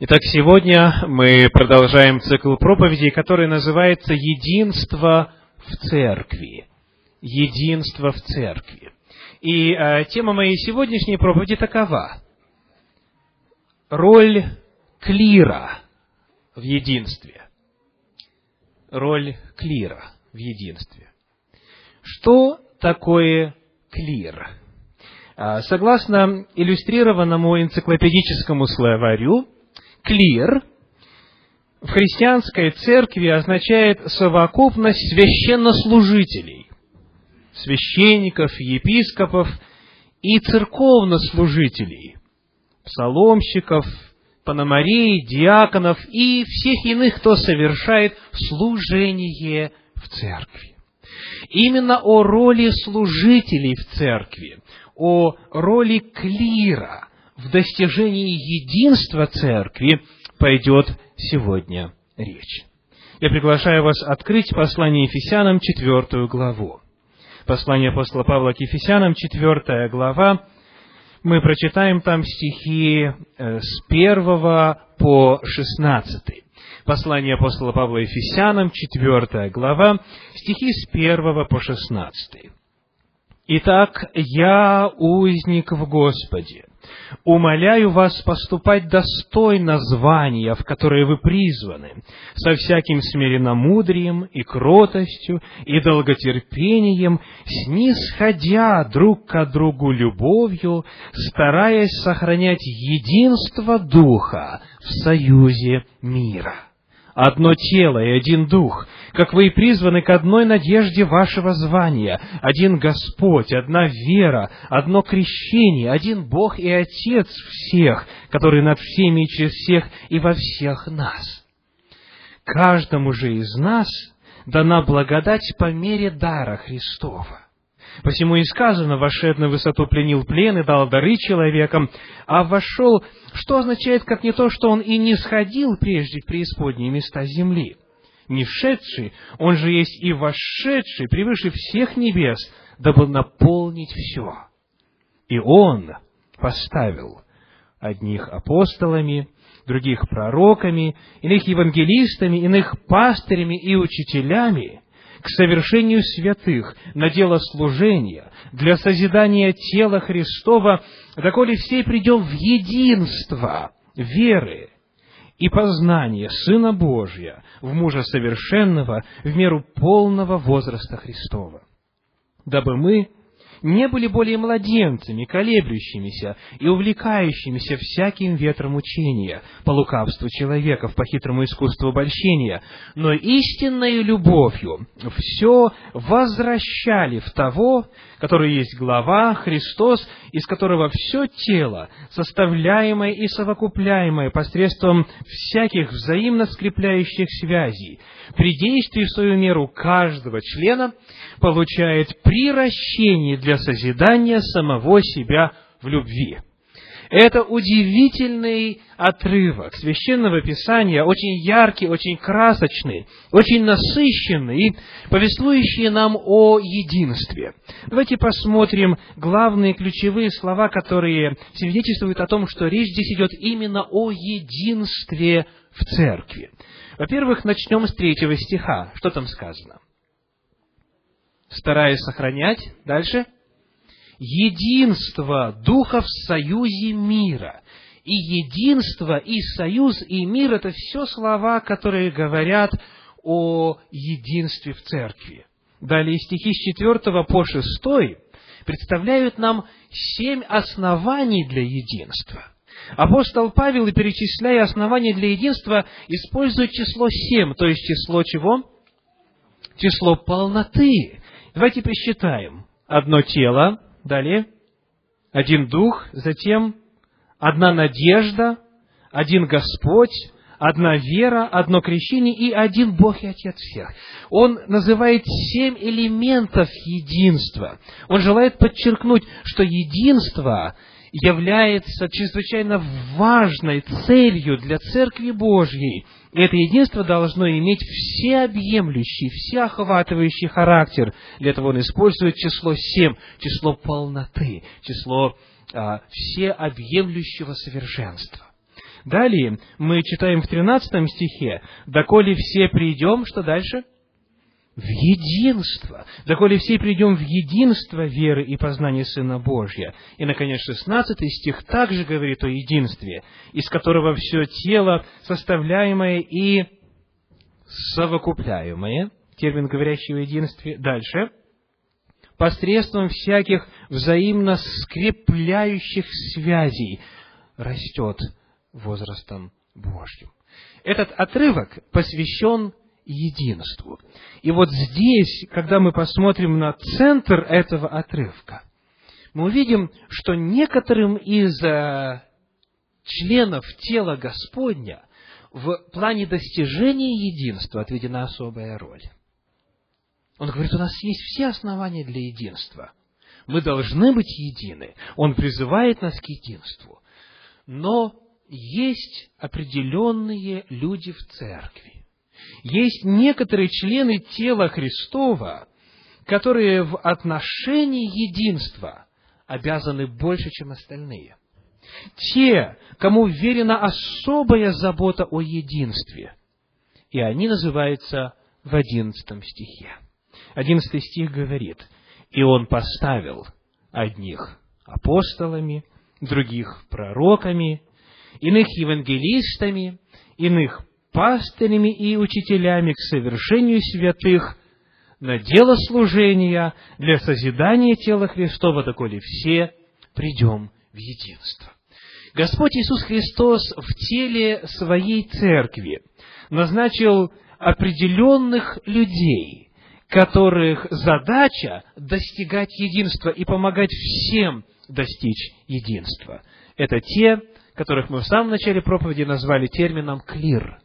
Итак, сегодня мы продолжаем цикл проповедей, который называется «Единство в церкви». Единство в церкви. И э, тема моей сегодняшней проповеди такова. Роль клира в единстве. Роль клира в единстве. Что такое клир? А, согласно иллюстрированному энциклопедическому словарю, клир в христианской церкви означает совокупность священнослужителей, священников, епископов и церковнослужителей, псаломщиков, пономарей, диаконов и всех иных, кто совершает служение в церкви. Именно о роли служителей в церкви, о роли клира – в достижении единства церкви пойдет сегодня речь. Я приглашаю вас открыть послание Ефесянам, четвертую главу. Послание апостола Павла к Ефесянам, четвертая глава. Мы прочитаем там стихи э, с первого по шестнадцатый. Послание апостола Павла Ефесянам, четвертая глава, стихи с первого по шестнадцатый. Итак, я узник в Господе, умоляю вас поступать достойно звания, в которое вы призваны, со всяким смиренномудрием и кротостью и долготерпением, снисходя друг к другу любовью, стараясь сохранять единство Духа в союзе мира. Одно тело и один дух, как вы и призваны к одной надежде вашего звания, один Господь, одна вера, одно крещение, один Бог и Отец всех, который над всеми и через всех и во всех нас. Каждому же из нас дана благодать по мере дара Христова. Посему и сказано, вошед на высоту пленил плен и дал дары человекам, а вошел, что означает, как не то, что он и не сходил прежде в преисподние места земли. Не вшедший, он же есть и вошедший превыше всех небес, дабы наполнить все. И он поставил одних апостолами, других пророками, иных евангелистами, иных пастырями и учителями – к совершению святых, на дело служения, для созидания тела Христова, доколе все придем в единство веры и познание Сына Божия, в мужа совершенного, в меру полного возраста Христова, дабы мы не были более младенцами, колеблющимися и увлекающимися всяким ветром учения, по лукавству человеков, по хитрому искусству обольщения, но истинной любовью все возвращали в того, который есть глава, Христос, из которого все тело, составляемое и совокупляемое посредством всяких взаимно скрепляющих связей, при действии в свою меру каждого члена получает приращение для созидания самого себя в любви. Это удивительный отрывок Священного Писания, очень яркий, очень красочный, очень насыщенный, повествующий нам о единстве. Давайте посмотрим главные ключевые слова, которые свидетельствуют о том, что речь здесь идет именно о единстве в церкви. Во-первых, начнем с третьего стиха. Что там сказано? Стараясь сохранять, дальше, единство Духа в союзе мира. И единство, и союз, и мир – это все слова, которые говорят о единстве в церкви. Далее стихи с 4 по 6 представляют нам семь оснований для единства – Апостол Павел, перечисляя основания для единства, использует число семь, то есть число чего? Число полноты. Давайте посчитаем. Одно тело, далее, один дух, затем одна надежда, один Господь, одна вера, одно крещение и один Бог и Отец всех. Он называет семь элементов единства. Он желает подчеркнуть, что единство является чрезвычайно важной целью для Церкви Божьей. Это единство должно иметь всеобъемлющий, всеохватывающий характер. Для этого он использует число семь, число полноты, число а, всеобъемлющего совершенства. Далее мы читаем в 13 стихе, «Доколе все придем», что дальше? В единство. Доколе все придем в единство веры и познания Сына Божья. И, наконец, 16 стих также говорит о единстве, из которого все тело, составляемое и совокупляемое, термин, говорящий о единстве. Дальше. Посредством всяких взаимно скрепляющих связей растет возрастом Божьим. Этот отрывок посвящен единству. И вот здесь, когда мы посмотрим на центр этого отрывка, мы увидим, что некоторым из э, членов тела Господня в плане достижения единства отведена особая роль. Он говорит, у нас есть все основания для единства. Мы должны быть едины. Он призывает нас к единству. Но есть определенные люди в церкви. Есть некоторые члены тела Христова, которые в отношении единства обязаны больше, чем остальные. Те, кому верена особая забота о единстве. И они называются в одиннадцатом стихе. Одиннадцатый стих говорит, «И он поставил одних апостолами, других пророками, иных евангелистами, иных пастырями и учителями к совершению святых на дело служения для созидания тела Христова, доколе все придем в единство. Господь Иисус Христос в теле Своей Церкви назначил определенных людей, которых задача достигать единства и помогать всем достичь единства. Это те, которых мы в самом начале проповеди назвали термином «клир»,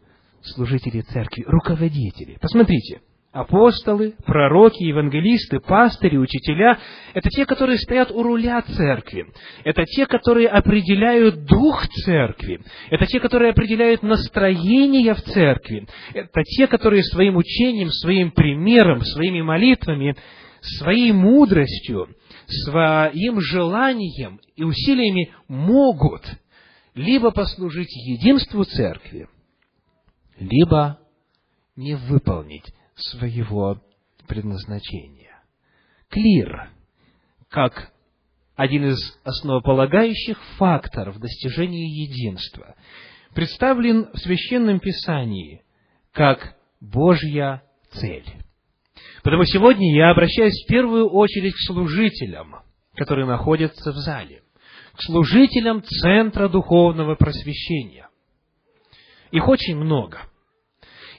служители церкви, руководители. Посмотрите, апостолы, пророки, евангелисты, пастыри, учителя – это те, которые стоят у руля церкви. Это те, которые определяют дух церкви. Это те, которые определяют настроение в церкви. Это те, которые своим учением, своим примером, своими молитвами, своей мудростью, своим желанием и усилиями могут – либо послужить единству церкви, либо не выполнить своего предназначения. Клир, как один из основополагающих факторов достижения единства, представлен в Священном Писании как Божья цель. Потому сегодня я обращаюсь в первую очередь к служителям, которые находятся в зале к служителям Центра Духовного Просвещения. Их очень много.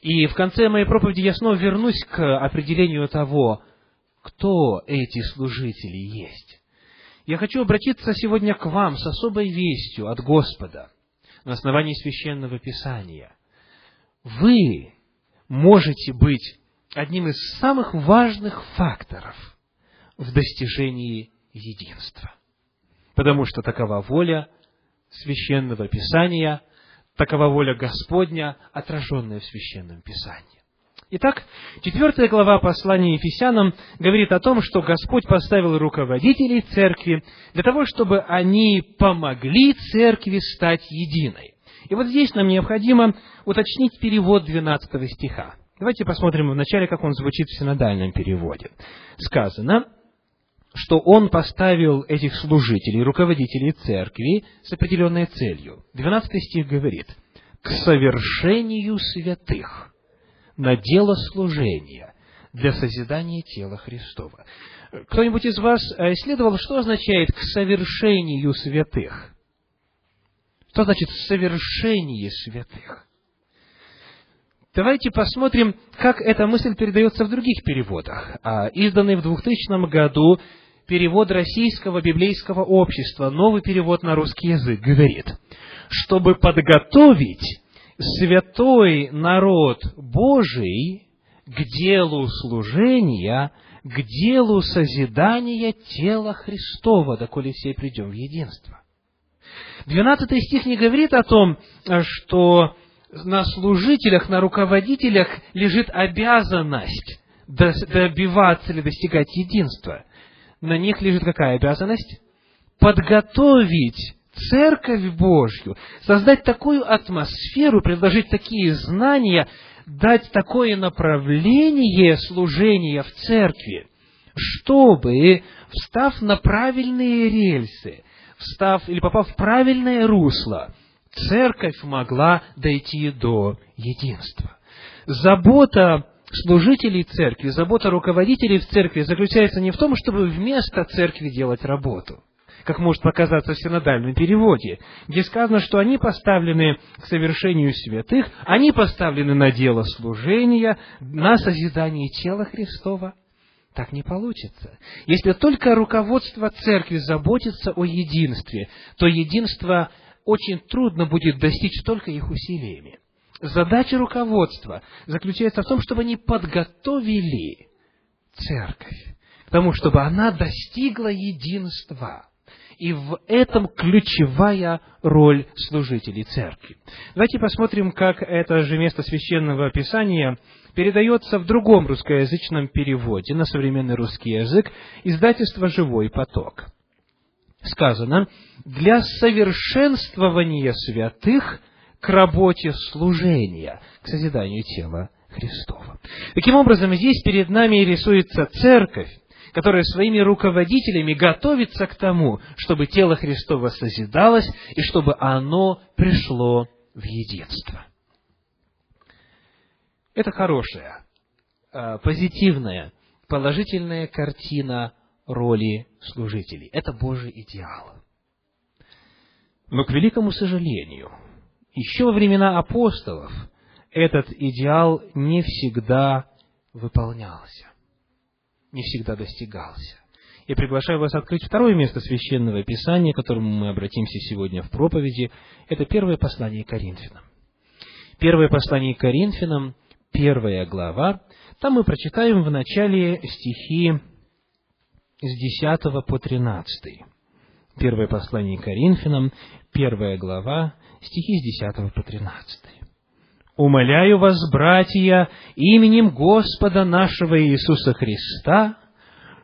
И в конце моей проповеди я снова вернусь к определению того, кто эти служители есть. Я хочу обратиться сегодня к вам с особой вестью от Господа на основании Священного Писания. Вы можете быть одним из самых важных факторов в достижении единства потому что такова воля священного Писания, такова воля Господня, отраженная в священном Писании. Итак, четвертая глава послания Ефесянам говорит о том, что Господь поставил руководителей церкви для того, чтобы они помогли церкви стать единой. И вот здесь нам необходимо уточнить перевод 12 стиха. Давайте посмотрим вначале, как он звучит в синодальном переводе. Сказано, что он поставил этих служителей, руководителей церкви с определенной целью. 12 стих говорит, к совершению святых, на дело служения, для созидания тела Христова. Кто-нибудь из вас э, исследовал, что означает к совершению святых? Что значит совершение святых? Давайте посмотрим, как эта мысль передается в других переводах. А, изданный в 2000 году перевод Российского библейского общества, новый перевод на русский язык, говорит, чтобы подготовить святой народ Божий к делу служения, к делу созидания тела Христова, доколе все придем в единство. Двенадцатый стих не говорит о том, что на служителях, на руководителях лежит обязанность добиваться или достигать единства на них лежит какая обязанность? Подготовить Церковь Божью, создать такую атмосферу, предложить такие знания, дать такое направление служения в церкви, чтобы, встав на правильные рельсы, встав или попав в правильное русло, церковь могла дойти до единства. Забота служителей церкви, забота руководителей в церкви заключается не в том, чтобы вместо церкви делать работу, как может показаться в синодальном переводе, где сказано, что они поставлены к совершению святых, они поставлены на дело служения, на созидание тела Христова. Так не получится. Если только руководство церкви заботится о единстве, то единство очень трудно будет достичь только их усилиями. Задача руководства заключается в том, чтобы они подготовили церковь к тому, чтобы она достигла единства. И в этом ключевая роль служителей церкви. Давайте посмотрим, как это же место священного писания передается в другом русскоязычном переводе на современный русский язык издательство «Живой поток». Сказано, для совершенствования святых к работе служения, к созиданию тела Христова. Таким образом, здесь перед нами рисуется церковь, которая своими руководителями готовится к тому, чтобы тело Христова созидалось и чтобы оно пришло в единство. Это хорошая, а, позитивная, положительная картина роли служителей. Это Божий идеал. Но, к великому сожалению, еще во времена апостолов этот идеал не всегда выполнялся, не всегда достигался. Я приглашаю вас открыть второе место священного писания, к которому мы обратимся сегодня в проповеди. Это первое послание Коринфянам. Первое послание Коринфянам, первая глава. Там мы прочитаем в начале стихи с 10 по 13. Первое послание Коринфянам, первая глава, стихи с 10 по 13. «Умоляю вас, братья, именем Господа нашего Иисуса Христа,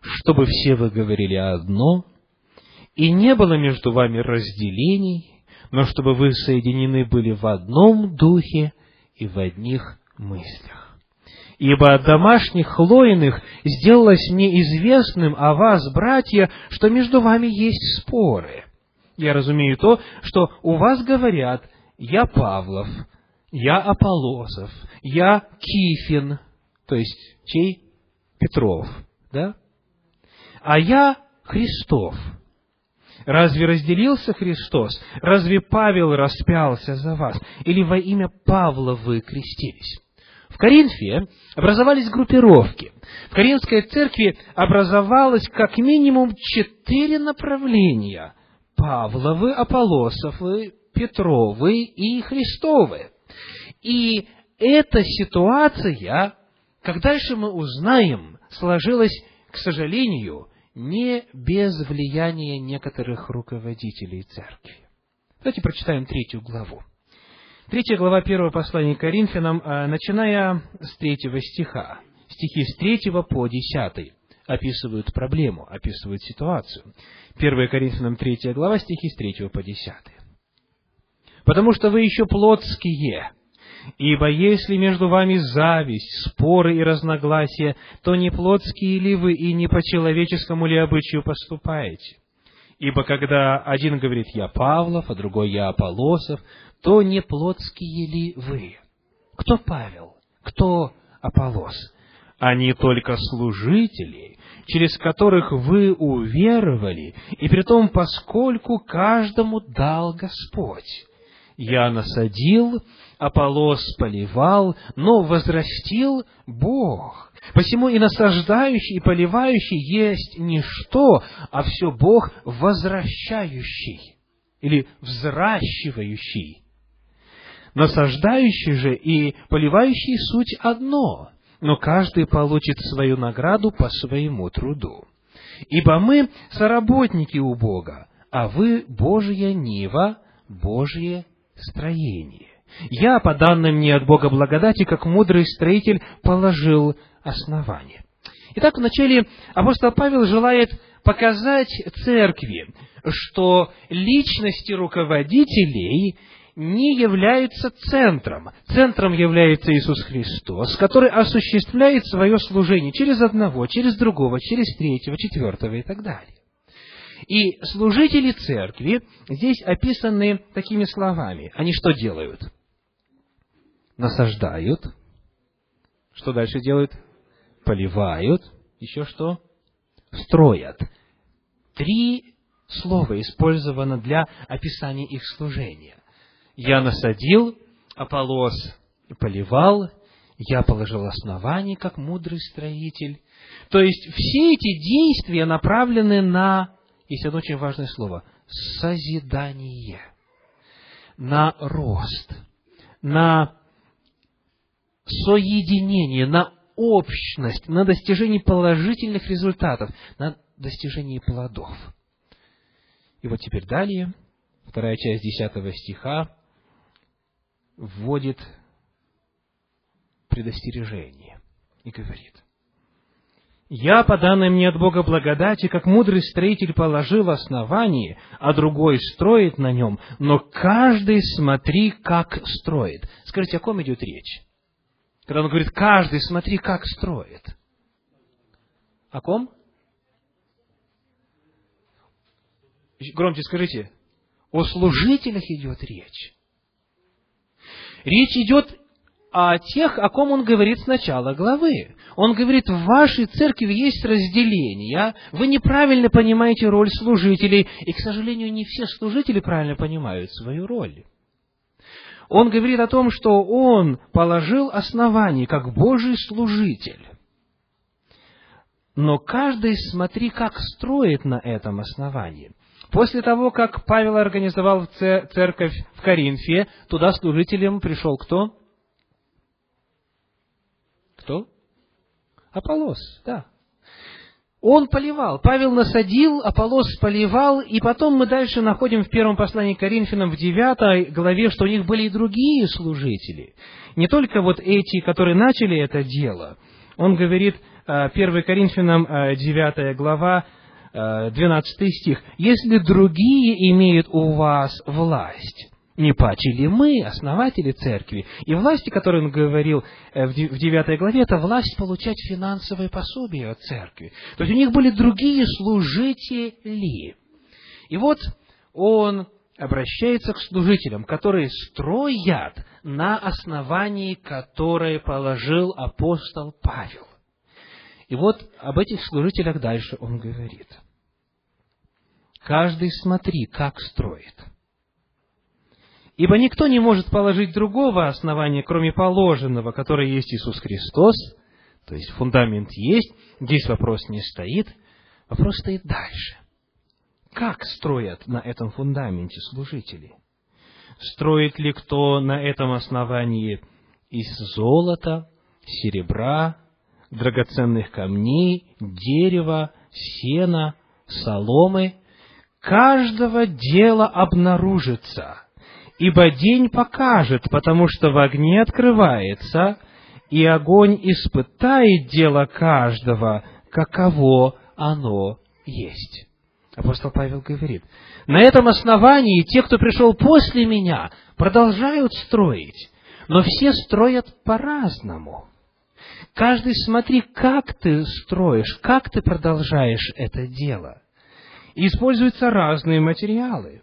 чтобы все вы говорили одно, и не было между вами разделений, но чтобы вы соединены были в одном духе и в одних мыслях ибо от домашних хлоиных сделалось мне известным о вас, братья, что между вами есть споры. Я разумею то, что у вас говорят, я Павлов, я Аполосов, я Кифин, то есть чей? Петров, да? А я Христов. Разве разделился Христос? Разве Павел распялся за вас? Или во имя Павла вы крестились? В Коринфе образовались группировки. В Коринфской церкви образовалось как минимум четыре направления. Павловы, Аполосовы, Петровы и Христовы. И эта ситуация, как дальше мы узнаем, сложилась, к сожалению, не без влияния некоторых руководителей церкви. Давайте прочитаем третью главу. Третья глава первого послания Коринфянам, а, начиная с третьего стиха, стихи с третьего по десятый описывают проблему, описывают ситуацию. 1 Коринфянам третья глава, стихи с третьего по десятый. «Потому что вы еще плотские, ибо если между вами зависть, споры и разногласия, то не плотские ли вы и не по человеческому ли обычаю поступаете? Ибо когда один говорит «я Павлов», а другой «я Аполосов», то не плотские ли вы? Кто Павел? Кто Аполос? Они только служители, через которых вы уверовали, и при том, поскольку каждому дал Господь. Я насадил, Аполос поливал, но возрастил Бог. Посему и насаждающий, и поливающий есть не что, а все Бог возвращающий или взращивающий. Насаждающий же и поливающий суть одно, но каждый получит свою награду по своему труду. Ибо мы соработники у Бога, а вы Божья нива, Божье строение. Я, по данным мне от Бога благодати, как мудрый строитель, положил основание. Итак, вначале апостол Павел желает показать церкви, что личности руководителей не являются центром. Центром является Иисус Христос, который осуществляет свое служение через одного, через другого, через третьего, четвертого и так далее. И служители церкви здесь описаны такими словами. Они что делают? Насаждают. Что дальше делают? Поливают. Еще что? Строят. Три слова использовано для описания их служения. Я насадил, Аполлос поливал, я положил основание, как мудрый строитель. То есть все эти действия направлены на, есть одно очень важное слово, созидание, на рост, на соединение, на общность, на достижение положительных результатов, на достижение плодов. И вот теперь далее, вторая часть десятого стиха, вводит предостережение и говорит, «Я, по данной мне от Бога благодати, как мудрый строитель положил основание, а другой строит на нем, но каждый смотри, как строит». Скажите, о ком идет речь? Когда он говорит, каждый смотри, как строит. О ком? Громче скажите. О служителях идет речь. Речь идет о тех, о ком он говорит с начала главы. Он говорит, в вашей церкви есть разделение, вы неправильно понимаете роль служителей, и, к сожалению, не все служители правильно понимают свою роль. Он говорит о том, что он положил основание как Божий служитель. Но каждый смотри, как строит на этом основании. После того, как Павел организовал церковь в Коринфе, туда служителем пришел кто? Кто? Аполос, да. Он поливал. Павел насадил, Аполос поливал, и потом мы дальше находим в первом послании к Коринфянам в девятой главе, что у них были и другие служители. Не только вот эти, которые начали это дело. Он говорит, 1 э, Коринфянам 9 э, глава, 12 стих. «Если другие имеют у вас власть, не паче ли мы, основатели церкви? И власти, которые он говорил э, в 9 главе, это власть получать финансовое пособие от церкви. То есть у них были другие служители. И вот он обращается к служителям, которые строят на основании, которое положил апостол Павел. И вот об этих служителях дальше он говорит. Каждый смотри, как строит. Ибо никто не может положить другого основания, кроме положенного, которое есть Иисус Христос. То есть фундамент есть, здесь вопрос не стоит, вопрос стоит дальше. Как строят на этом фундаменте служители? Строит ли кто на этом основании из золота, серебра, драгоценных камней, дерева, сена, соломы, каждого дела обнаружится, ибо день покажет, потому что в огне открывается, и огонь испытает дело каждого, каково оно есть. Апостол Павел говорит, на этом основании те, кто пришел после меня, продолжают строить, но все строят по-разному. Каждый смотри, как ты строишь, как ты продолжаешь это дело. И используются разные материалы.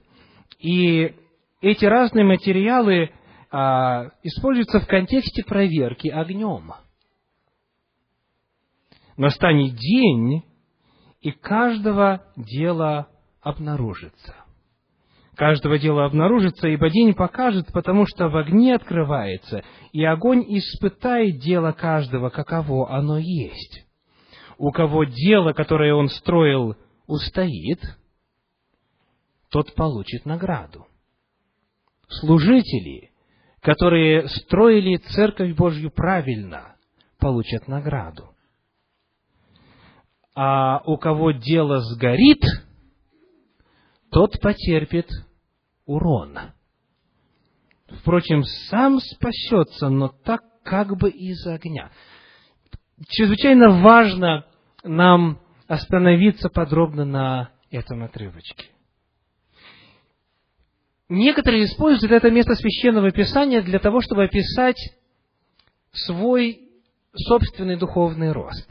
И эти разные материалы а, используются в контексте проверки огнем. Настанет день, и каждого дела обнаружится каждого дела обнаружится, ибо день покажет, потому что в огне открывается, и огонь испытает дело каждого, каково оно есть. У кого дело, которое он строил, устоит, тот получит награду. Служители, которые строили Церковь Божью правильно, получат награду. А у кого дело сгорит, тот потерпит урон. Впрочем, сам спасется, но так как бы из огня. Чрезвычайно важно нам остановиться подробно на этом отрывочке. Некоторые используют это место священного писания для того, чтобы описать свой собственный духовный рост.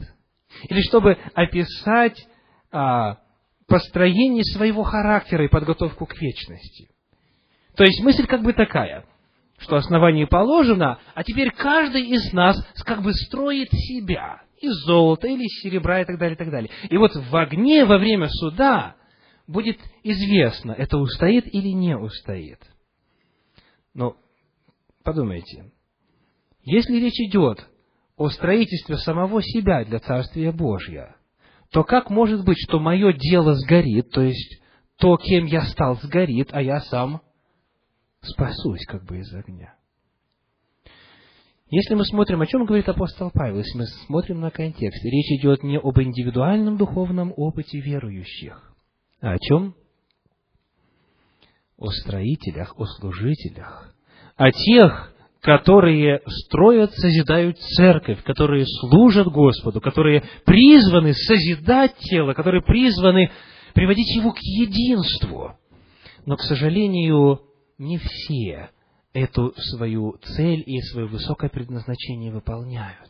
Или чтобы описать а, построение своего характера и подготовку к вечности. То есть мысль как бы такая, что основание положено, а теперь каждый из нас как бы строит себя из золота или из серебра и так далее, и так далее. И вот в огне во время суда будет известно, это устоит или не устоит. Но подумайте, если речь идет о строительстве самого себя для Царствия Божьего, то как может быть, что мое дело сгорит, то есть то, кем я стал, сгорит, а я сам спасусь как бы из огня? Если мы смотрим, о чем говорит апостол Павел, если мы смотрим на контекст, речь идет не об индивидуальном духовном опыте верующих, а о чем? О строителях, о служителях, о тех, которые строят, созидают церковь, которые служат Господу, которые призваны созидать тело, которые призваны приводить его к единству. Но, к сожалению, не все эту свою цель и свое высокое предназначение выполняют.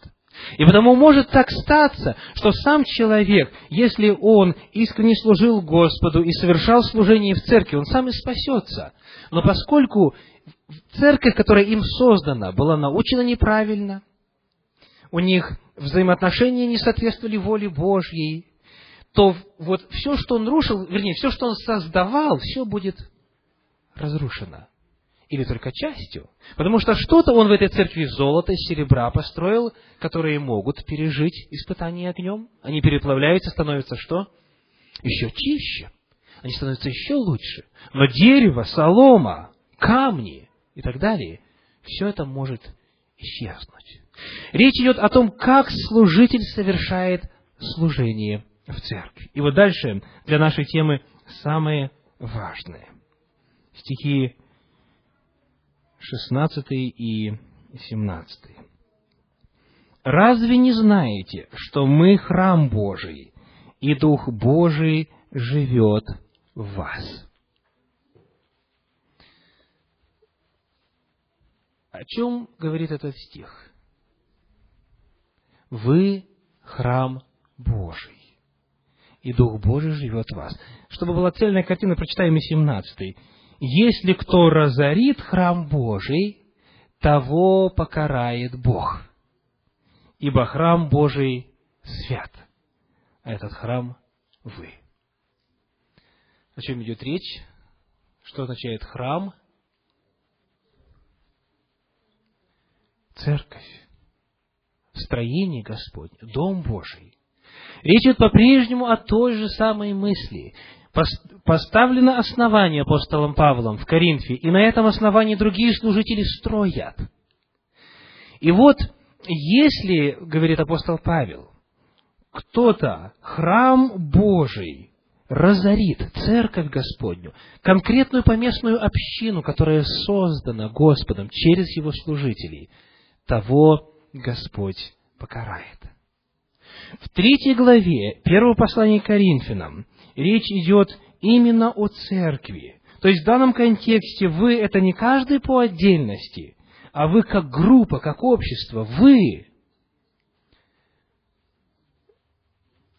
И потому может так статься, что сам человек, если он искренне служил Господу и совершал служение в церкви, он сам и спасется. Но поскольку церковь, которая им создана, была научена неправильно, у них взаимоотношения не соответствовали воле Божьей, то вот все, что он рушил, вернее, все, что он создавал, все будет разрушено. Или только частью. Потому что что-то он в этой церкви золота серебра построил, которые могут пережить испытание огнем. Они переплавляются, становятся что? Еще чище. Они становятся еще лучше. Но дерево, солома, камни, и так далее, все это может исчезнуть. Речь идет о том, как служитель совершает служение в церкви. И вот дальше для нашей темы самое важное. Стихи 16 и 17. «Разве не знаете, что мы храм Божий, и Дух Божий живет в вас?» О чем говорит этот стих? Вы храм Божий, и Дух Божий живет в вас. Чтобы была цельная картина, прочитаем и 17. Если кто разорит храм Божий, того покарает Бог. Ибо храм Божий свят, а этот храм вы. О чем идет речь? Что означает храм? Церковь, строение Господне, Дом Божий. Речь идет по-прежнему о той же самой мысли. Поставлено основание апостолом Павлом в Коринфе, и на этом основании другие служители строят. И вот, если, говорит апостол Павел, кто-то храм Божий разорит, церковь Господню, конкретную поместную общину, которая создана Господом через его служителей – того Господь покарает. В третьей главе первого послания к Коринфянам речь идет именно о церкви. То есть в данном контексте вы – это не каждый по отдельности, а вы как группа, как общество, вы –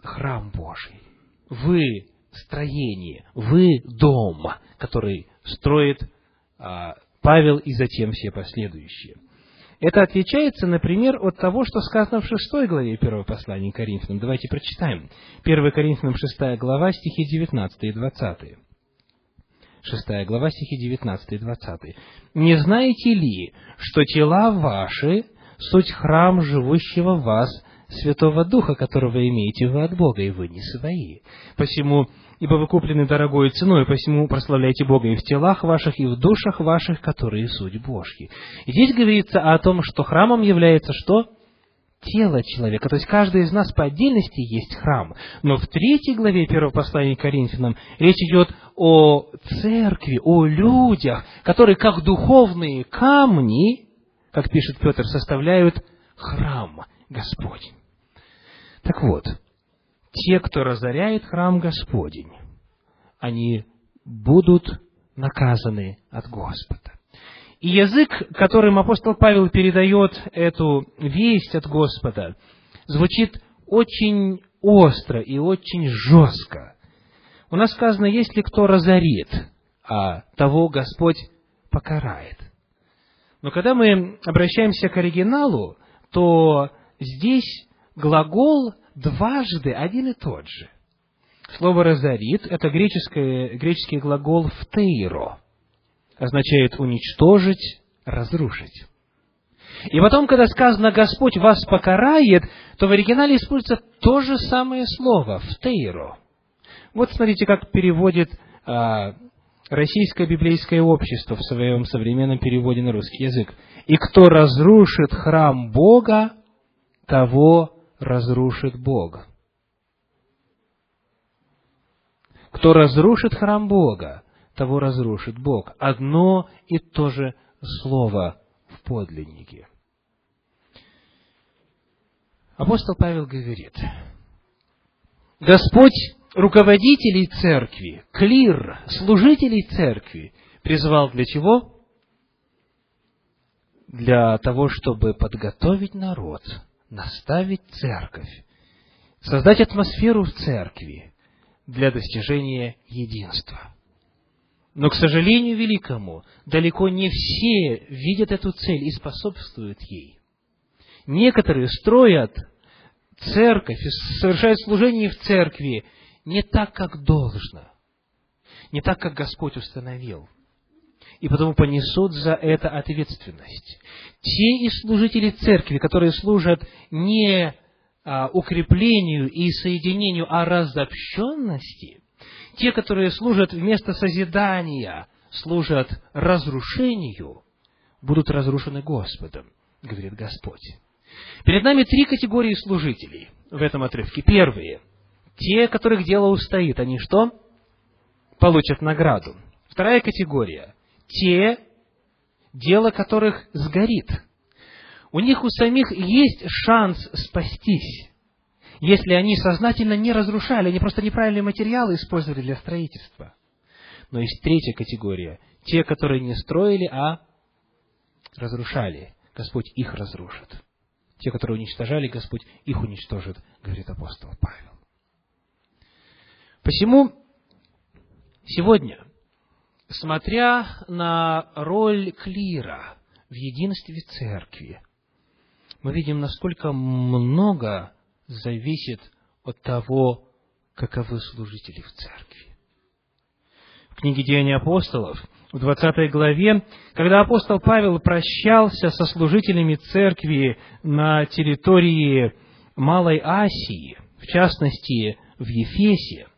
храм Божий, вы – строение, вы – дом, который строит а, Павел и затем все последующие – это отличается, например, от того, что сказано в шестой главе первого послания Коринфянам. Давайте прочитаем. 1 Коринфянам шестая глава, стихи 19 и 20. Шестая глава, стихи 19 и 20. «Не знаете ли, что тела ваши – суть храм живущего в вас, Святого Духа, которого имеете вы от Бога, и вы не свои? Посему ибо вы куплены дорогой ценой, посему прославляйте Бога и в телах ваших, и в душах ваших, которые суть Божьи. И здесь говорится о том, что храмом является что? Тело человека. То есть каждый из нас по отдельности есть храм. Но в третьей главе первого послания к Коринфянам речь идет о церкви, о людях, которые как духовные камни, как пишет Петр, составляют храм Господень. Так вот, те, кто разоряет храм Господень, они будут наказаны от Господа. И язык, которым апостол Павел передает эту весть от Господа, звучит очень остро и очень жестко. У нас сказано, если кто разорит, а того Господь покарает. Но когда мы обращаемся к оригиналу, то здесь глагол дважды один и тот же. Слово «разорит» — это греческое, греческий глагол «втейро», означает уничтожить, разрушить. И потом, когда сказано «Господь вас покарает», то в оригинале используется то же самое слово «втейро». Вот смотрите, как переводит а, Российское библейское общество в своем современном переводе на русский язык. «И кто разрушит храм Бога, того разрушит Бог». Кто разрушит храм Бога, того разрушит Бог. Одно и то же слово в подлиннике. Апостол Павел говорит, Господь руководителей церкви, клир, служителей церкви призвал для чего? Для того, чтобы подготовить народ, наставить церковь, создать атмосферу в церкви для достижения единства. Но, к сожалению великому, далеко не все видят эту цель и способствуют ей. Некоторые строят церковь, совершают служение в церкви не так, как должно, не так, как Господь установил. И потому понесут за это ответственность. Те из служителей церкви, которые служат не а, укреплению и соединению, а разобщенности, те, которые служат вместо созидания, служат разрушению, будут разрушены Господом, говорит Господь. Перед нами три категории служителей в этом отрывке. Первые те, которых дело устоит, они что? Получат награду. Вторая категория. Те, дело которых сгорит. У них у самих есть шанс спастись, если они сознательно не разрушали, они просто неправильные материалы использовали для строительства. Но есть третья категория. Те, которые не строили, а разрушали. Господь их разрушит. Те, которые уничтожали, Господь их уничтожит, говорит апостол Павел. Посему сегодня, смотря на роль клира в единстве церкви, мы видим, насколько много зависит от того, каковы служители в церкви. В книге Деяний апостолов, в 20 главе, когда апостол Павел прощался со служителями церкви на территории Малой Асии, в частности, в Ефесе,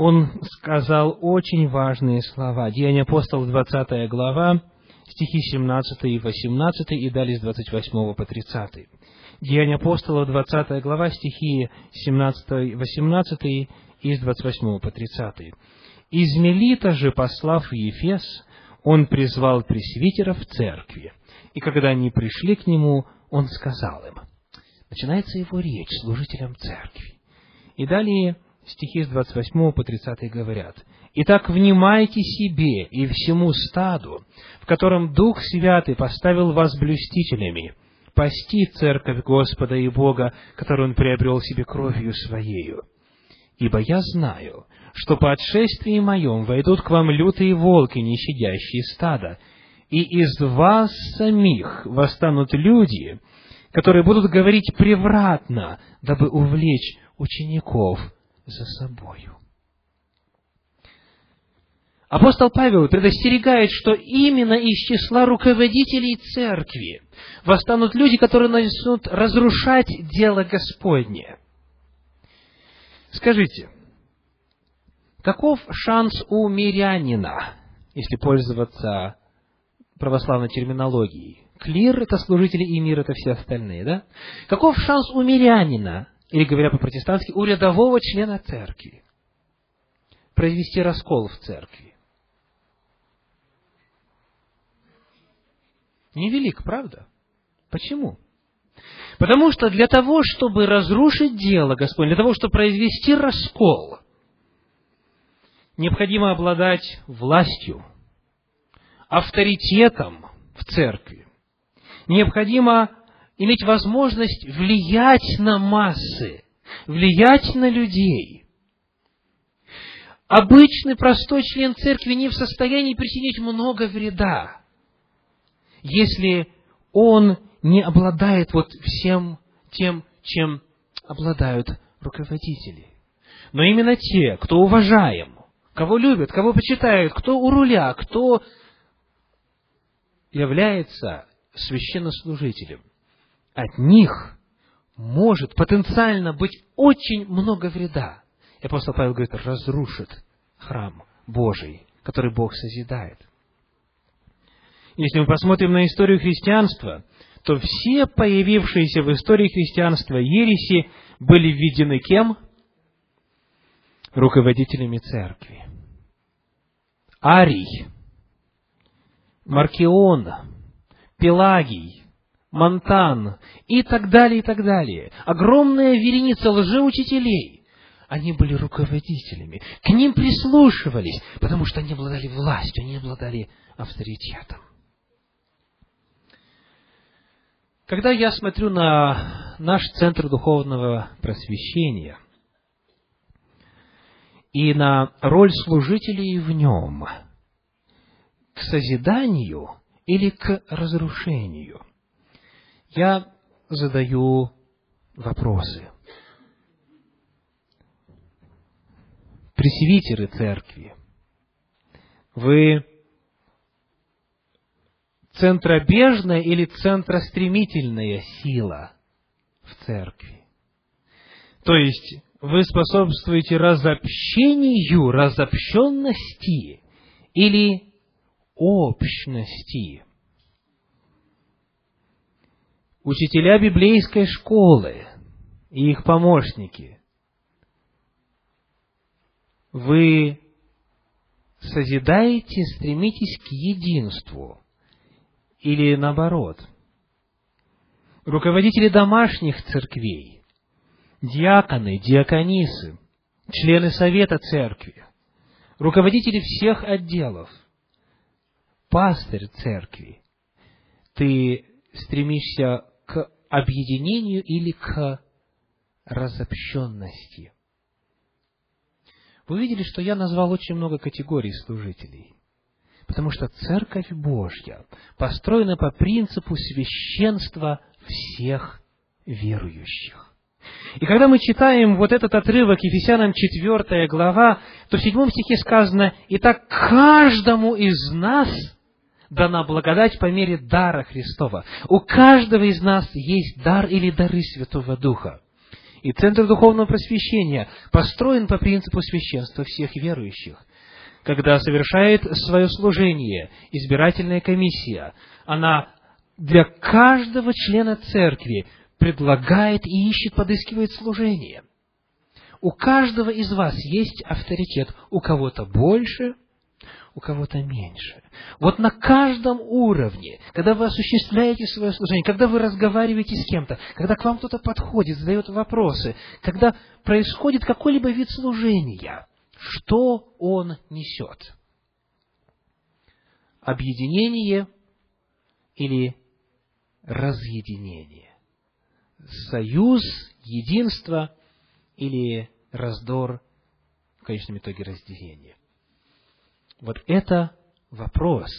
он сказал очень важные слова. Деяния апостолов, 20 глава, стихи 17 и 18, и далее с 28 по 30. Деяния апостолов, 20 глава, стихи 17 и 18, и с 28 по 30. «Из Мелита же, послав в Ефес, он призвал пресвитеров церкви, и когда они пришли к нему, он сказал им». Начинается его речь служителям церкви. И далее стихи с 28 по 30 говорят, «Итак, внимайте себе и всему стаду, в котором Дух Святый поставил вас блюстителями, пасти церковь Господа и Бога, которую Он приобрел себе кровью Своею. Ибо я знаю, что по отшествии моем войдут к вам лютые волки, не щадящие стада, и из вас самих восстанут люди, которые будут говорить превратно, дабы увлечь учеников за собою. Апостол Павел предостерегает, что именно из числа руководителей церкви восстанут люди, которые начнут разрушать дело Господне. Скажите, каков шанс у мирянина, если пользоваться православной терминологией? Клир – это служители, и мир – это все остальные, да? Каков шанс у мирянина, или говоря по-протестантски, у рядового члена церкви произвести раскол в церкви. Невелик, правда? Почему? Потому что для того, чтобы разрушить дело Господне, для того, чтобы произвести раскол, необходимо обладать властью, авторитетом в церкви. Необходимо иметь возможность влиять на массы, влиять на людей. Обычный простой член церкви не в состоянии причинить много вреда, если он не обладает вот всем тем, чем обладают руководители. Но именно те, кто уважаем, кого любят, кого почитают, кто у руля, кто является священнослужителем, от них может потенциально быть очень много вреда. И апостол Павел говорит, разрушит храм Божий, который Бог созидает. Если мы посмотрим на историю христианства, то все появившиеся в истории христианства ереси были введены кем? Руководителями церкви. Арий, Маркион, Пелагий, Монтан и так далее, и так далее. Огромная вереница лжеучителей. Они были руководителями. К ним прислушивались, потому что они обладали властью, они обладали авторитетом. Когда я смотрю на наш Центр Духовного Просвещения и на роль служителей в нем, к созиданию или к разрушению, я задаю вопросы. Пресвитеры церкви, вы центробежная или центростремительная сила в церкви. То есть вы способствуете разобщению, разобщенности или общности. Учителя библейской школы и их помощники, вы созидаете, стремитесь к единству – или наоборот. Руководители домашних церквей, диаконы, диаконисы, члены совета церкви, руководители всех отделов, пастырь церкви, ты стремишься к объединению или к разобщенности. Вы видели, что я назвал очень много категорий служителей. Потому что Церковь Божья построена по принципу священства всех верующих. И когда мы читаем вот этот отрывок Ефесянам 4 глава, то в 7 стихе сказано, «Итак, каждому из нас дана благодать по мере дара Христова». У каждого из нас есть дар или дары Святого Духа. И Центр Духовного Просвещения построен по принципу священства всех верующих когда совершает свое служение избирательная комиссия, она для каждого члена церкви предлагает и ищет, подыскивает служение. У каждого из вас есть авторитет, у кого-то больше, у кого-то меньше. Вот на каждом уровне, когда вы осуществляете свое служение, когда вы разговариваете с кем-то, когда к вам кто-то подходит, задает вопросы, когда происходит какой-либо вид служения, что он несет? Объединение или разъединение? Союз, единство или раздор, в конечном итоге разделение? Вот это вопрос,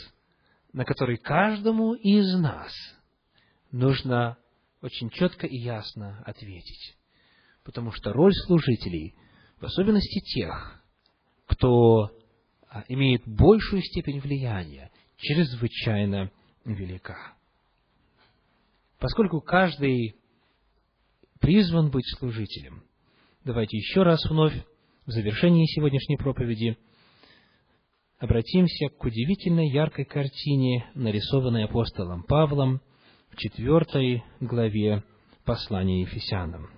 на который каждому из нас нужно очень четко и ясно ответить. Потому что роль служителей, в особенности тех, кто а, имеет большую степень влияния, чрезвычайно велика. Поскольку каждый призван быть служителем, давайте еще раз вновь в завершении сегодняшней проповеди обратимся к удивительной яркой картине, нарисованной апостолом Павлом в четвертой главе послания Ефесянам.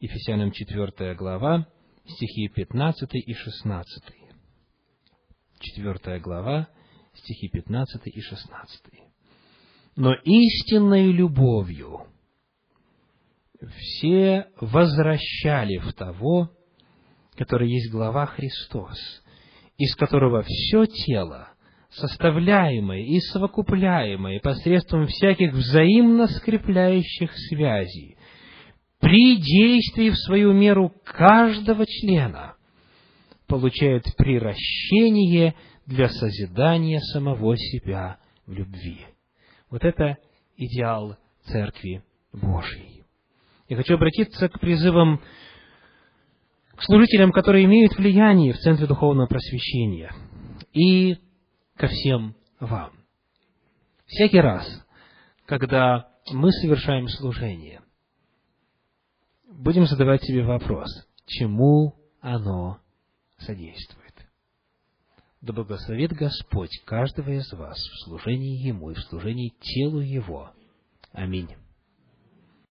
Ефесянам четвертая глава, стихи 15 и 16. Четвертая глава, стихи 15 и 16. «Но истинной любовью все возвращали в того, который есть глава Христос, из которого все тело, составляемое и совокупляемое посредством всяких взаимно скрепляющих связей, при действии в свою меру каждого члена, получает приращение для созидания самого себя в любви. Вот это идеал Церкви Божьей. Я хочу обратиться к призывам служителям, которые имеют влияние в Центре Духовного Просвещения, и ко всем вам. Всякий раз, когда мы совершаем служение, будем задавать себе вопрос, чему оно содействует. Да благословит Господь каждого из вас в служении Ему и в служении телу Его. Аминь.